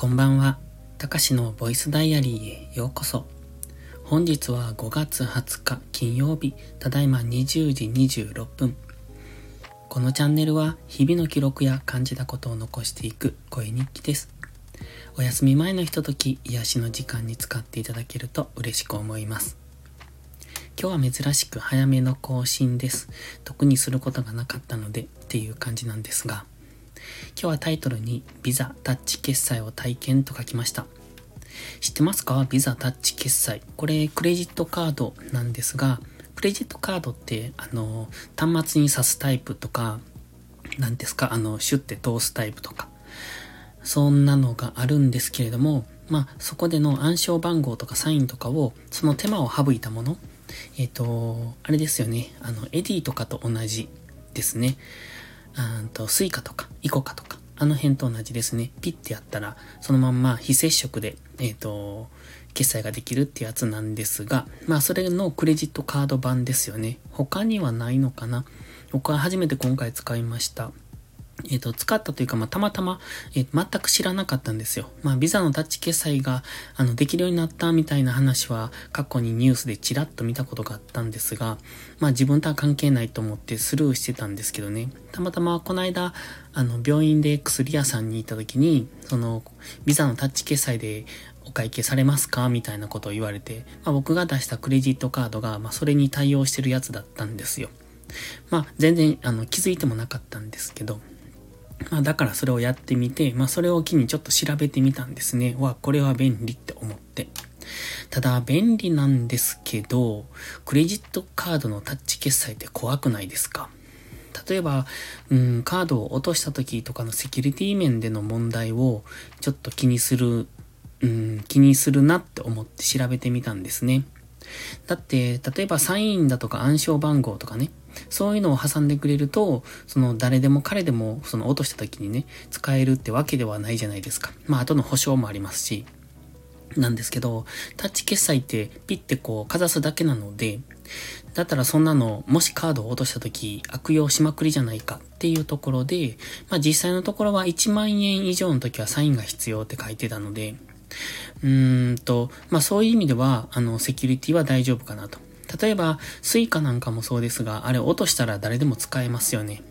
こんばんは。たかしのボイスダイアリーへようこそ。本日は5月20日金曜日、ただいま20時26分。このチャンネルは日々の記録や感じたことを残していく声日記です。お休み前のひととき、癒しの時間に使っていただけると嬉しく思います。今日は珍しく早めの更新です。特にすることがなかったのでっていう感じなんですが、今日はタイトルにビザタッチ決済を体験と書きました。知ってますか？ビザタッチ決済。これクレジットカードなんですが、クレジットカードって、あの、端末に挿すタイプとか、何ですか、あの、シュッて通すタイプとか、そんなのがあるんですけれども、まあ、そこでの暗証番号とかサインとかを、その手間を省いたもの、えっ、ー、と、あれですよね、あの、エディとかと同じですね。うんと、スイカとか、イコカとか、あの辺と同じですね。ピッてやったら、そのまんま非接触で、えっ、ー、と、決済ができるってやつなんですが、まあそれのクレジットカード版ですよね。他にはないのかな僕は初めて今回使いました。えっ、ー、と、使ったというか、まあ、たまたま、えー、全く知らなかったんですよ。まあ、ビザのタッチ決済が、あの、できるようになったみたいな話は、過去にニュースでチラッと見たことがあったんですが、まあ、自分とは関係ないと思ってスルーしてたんですけどね。たまたま、この間、あの、病院で薬屋さんに行った時に、その、ビザのタッチ決済で、お会計されますか？みたいなことを言われて、まあ、僕が出したクレジットカードが、まあ、それに対応してるやつだったんですよ。まあ、全然、あの、気づいてもなかったんですけど、まあだからそれをやってみて、まあそれを機にちょっと調べてみたんですね。わ、これは便利って思って。ただ便利なんですけど、クレジットカードのタッチ決済って怖くないですか？例えば、うん、カードを落とした時とかのセキュリティ面での問題をちょっと気にする、うん、気にするなって思って調べてみたんですね。だって、例えばサインだとか暗証番号とかね、そういうのを挟んでくれると、その誰でも彼でもその落とした時にね、使えるってわけではないじゃないですか。まあ後の保証もありますし。なんですけど、タッチ決済ってピッてこうかざすだけなので、だったらそんなの、もしカードを落とした時悪用しまくりじゃないかっていうところで、まあ実際のところは1万円以上の時はサインが必要って書いてたので、うーんと、まあそういう意味では、あの、セキュリティは大丈夫かなと。例えば、スイカなんかもそうですが、あれ落としたら誰でも使えますよね。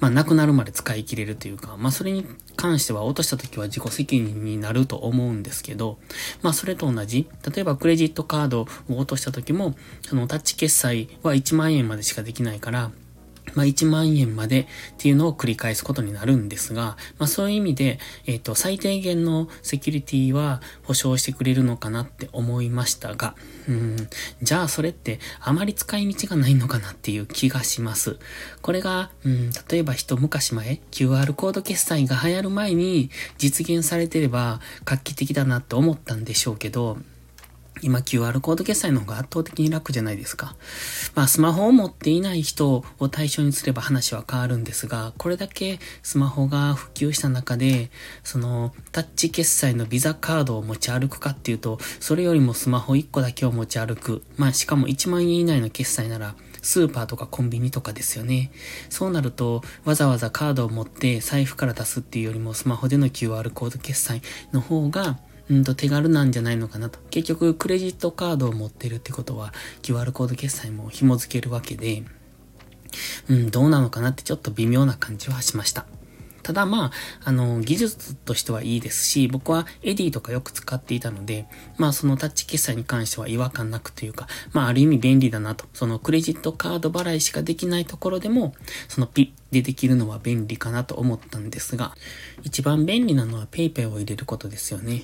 まあ、なくなるまで使い切れるというか、まあ、それに関しては落とした時は自己責任になると思うんですけど、まあ、それと同じ、例えばクレジットカードを落とした時も、そのタッチ決済は1万円までしかできないから、まあ、1万円までっていうのを繰り返すことになるんですが、まあ、そういう意味で、えっ、ー、と、最低限のセキュリティは保証してくれるのかなって思いましたが、うん、じゃあそれってあまり使い道がないのかなっていう気がします。これが、うん、例えば一昔前、QR コード決済が流行る前に実現されてれば画期的だなって思ったんでしょうけど、今 QR コード決済の方が圧倒的に楽じゃないですか。まあスマホを持っていない人を対象にすれば話は変わるんですが、これだけスマホが普及した中で、そのタッチ決済のビザカードを持ち歩くかっていうと、それよりもスマホ1個だけを持ち歩く。まあしかも1万円以内の決済なら、スーパーとかコンビニとかですよね。そうなると、わざわざカードを持って財布から出すっていうよりもスマホでの QR コード決済の方が、うんと手軽なんじゃないのかなと。結局、クレジットカードを持ってるってことは、QR コード決済も紐付けるわけで、うん、どうなのかなってちょっと微妙な感じはしました。ただまあ、あの、技術としてはいいですし、僕はエディとかよく使っていたので、まあそのタッチ決済に関しては違和感なくというか、まあある意味便利だなと。そのクレジットカード払いしかできないところでも、そのピッでできるのは便利かなと思ったんですが、一番便利なのは PayPay を入れることですよね。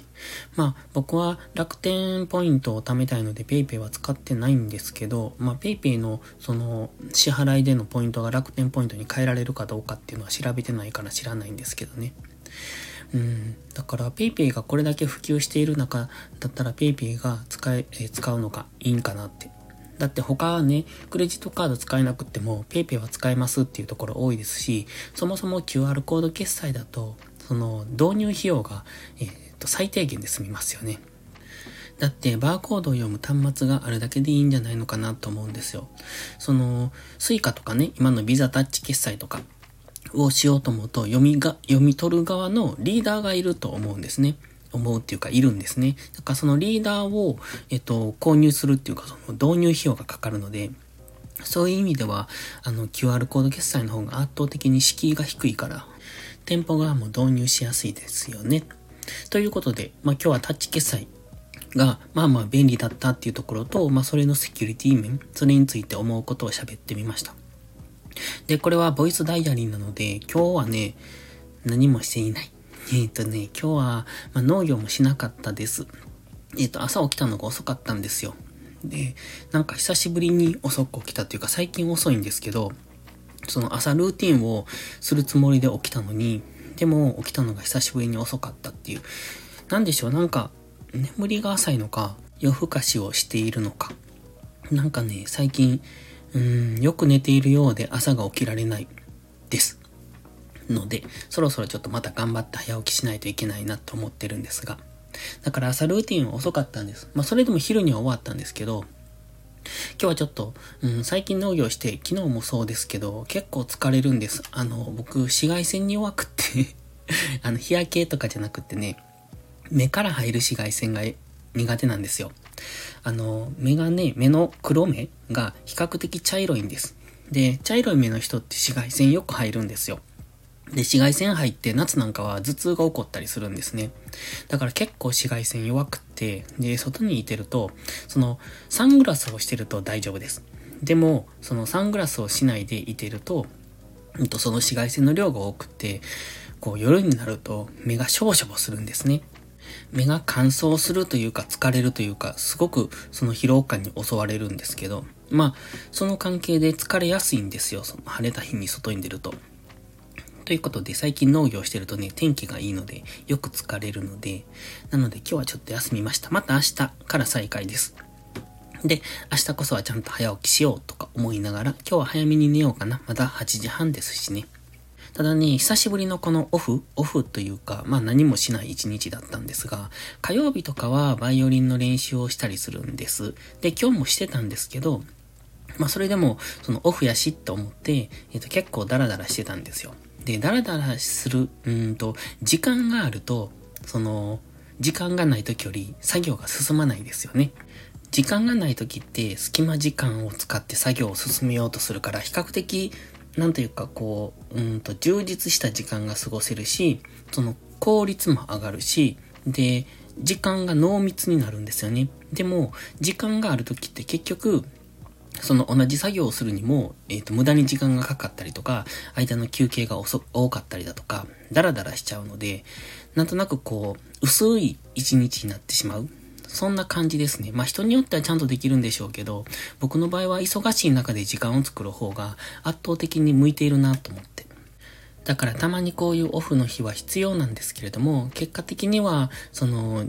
まあ僕は楽天ポイントを貯めたいので PayPay は使ってないんですけど、まあ PayPay のその支払いでのポイントが楽天ポイントに変えられるかどうかっていうのは調べてないから知らないんですけどね。うん。だから PayPay がこれだけ普及している中だったら PayPay が使え、え使うのがいいんかなってだって他はね、クレジットカード使えなくても PayPay は使えますっていうところ多いですし、そもそも QR コード決済だと、その導入費用が、えー、と最低限で済みますよね。だってバーコードを読む端末があるだけでいいんじゃないのかなと思うんですよ。その、スイカとかね、今のビザタッチ決済とか、をしようと思うと読みが、読み取る側のリーダーがいると思うんですね。思うっていうか、いるんですね。だからそのリーダーを、えっと、購入するっていうか、その導入費用がかかるので、そういう意味では、あの、QR コード決済の方が圧倒的に敷居が低いから、店舗側も導入しやすいですよね。ということで、まあ今日はタッチ決済が、まあまあ便利だったっていうところと、まあそれのセキュリティ面、それについて思うことを喋ってみました。で、これはボイスダイアリーなので、今日はね、何もしていない。えっ、ー、とね、今日は、まあ、農業もしなかったです。えっ、ー、と、朝起きたのが遅かったんですよ。で、なんか久しぶりに遅く起きたというか、最近遅いんですけど、その朝ルーティンをするつもりで起きたのに、でも起きたのが久しぶりに遅かったっていう。なんでしょう、なんか、眠りが浅いのか、夜更かしをしているのか。なんかね、最近、うん、よく寝ているようで朝が起きられないです。ので、そろそろちょっとまた頑張って早起きしないといけないなと思ってるんですが。だから朝ルーティンは遅かったんです。まあそれでも昼には終わったんですけど、今日はちょっと、うん、最近農業して、昨日もそうですけど、結構疲れるんです。あの、僕、紫外線に弱くって あの、日焼けとかじゃなくてね、目から入る紫外線が苦手なんですよ。あの、目がね、目の黒目が比較的茶色いんです。で、茶色い目の人って紫外線よく入るんですよ。で、紫外線入って夏なんかは頭痛が起こったりするんですね。だから結構紫外線弱くて、で、外にいてると、その、サングラスをしてると大丈夫です。でも、そのサングラスをしないでいてると、と、その紫外線の量が多くて、こう夜になると目がしょぼしょぼするんですね。目が乾燥するというか疲れるというか、すごくその疲労感に襲われるんですけど、まあ、その関係で疲れやすいんですよ。その晴れた日に外に出ると。ということで、最近農業してるとね、天気がいいので、よく疲れるので、なので今日はちょっと休みました。また明日から再開です。で、明日こそはちゃんと早起きしようとか思いながら、今日は早めに寝ようかな。まだ8時半ですしね。ただね、久しぶりのこのオフ、オフというか、まあ何もしない一日だったんですが、火曜日とかはバイオリンの練習をしたりするんです。で、今日もしてたんですけど、まあそれでも、そのオフやしって思って、えっ、と結構ダラダラしてたんですよ。で、ダラダラする、うんと、時間があると、その、時間がない時より作業が進まないですよね。時間がない時って隙間時間を使って作業を進めようとするから比較的なんというかこう、うんと充実した時間が過ごせるし、その効率も上がるし、で、時間が濃密になるんですよね。でも、時間がある時って結局、その同じ作業をするにも、えっ、ー、と、無駄に時間がかかったりとか、間の休憩が遅多かったりだとか、ダラダラしちゃうので、なんとなくこう、薄い一日になってしまう。そんな感じですね。まあ人によってはちゃんとできるんでしょうけど、僕の場合は忙しい中で時間を作る方が圧倒的に向いているなと思って。だからたまにこういうオフの日は必要なんですけれども、結果的には、その、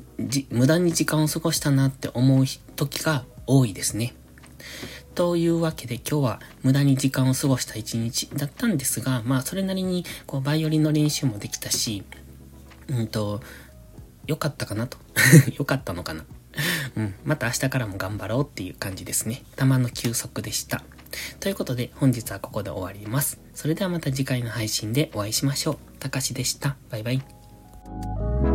無駄に時間を過ごしたなって思う時が多いですね。というわけで今日は無駄に時間を過ごした一日だったんですが、まあそれなりにこうバイオリンの練習もできたし、うんと、良かったかなと。良かったのかな。うん。また明日からも頑張ろうっていう感じですね。たまの休息でした。ということで本日はここで終わります。それではまた次回の配信でお会いしましょう。たかしでした。バイバイ。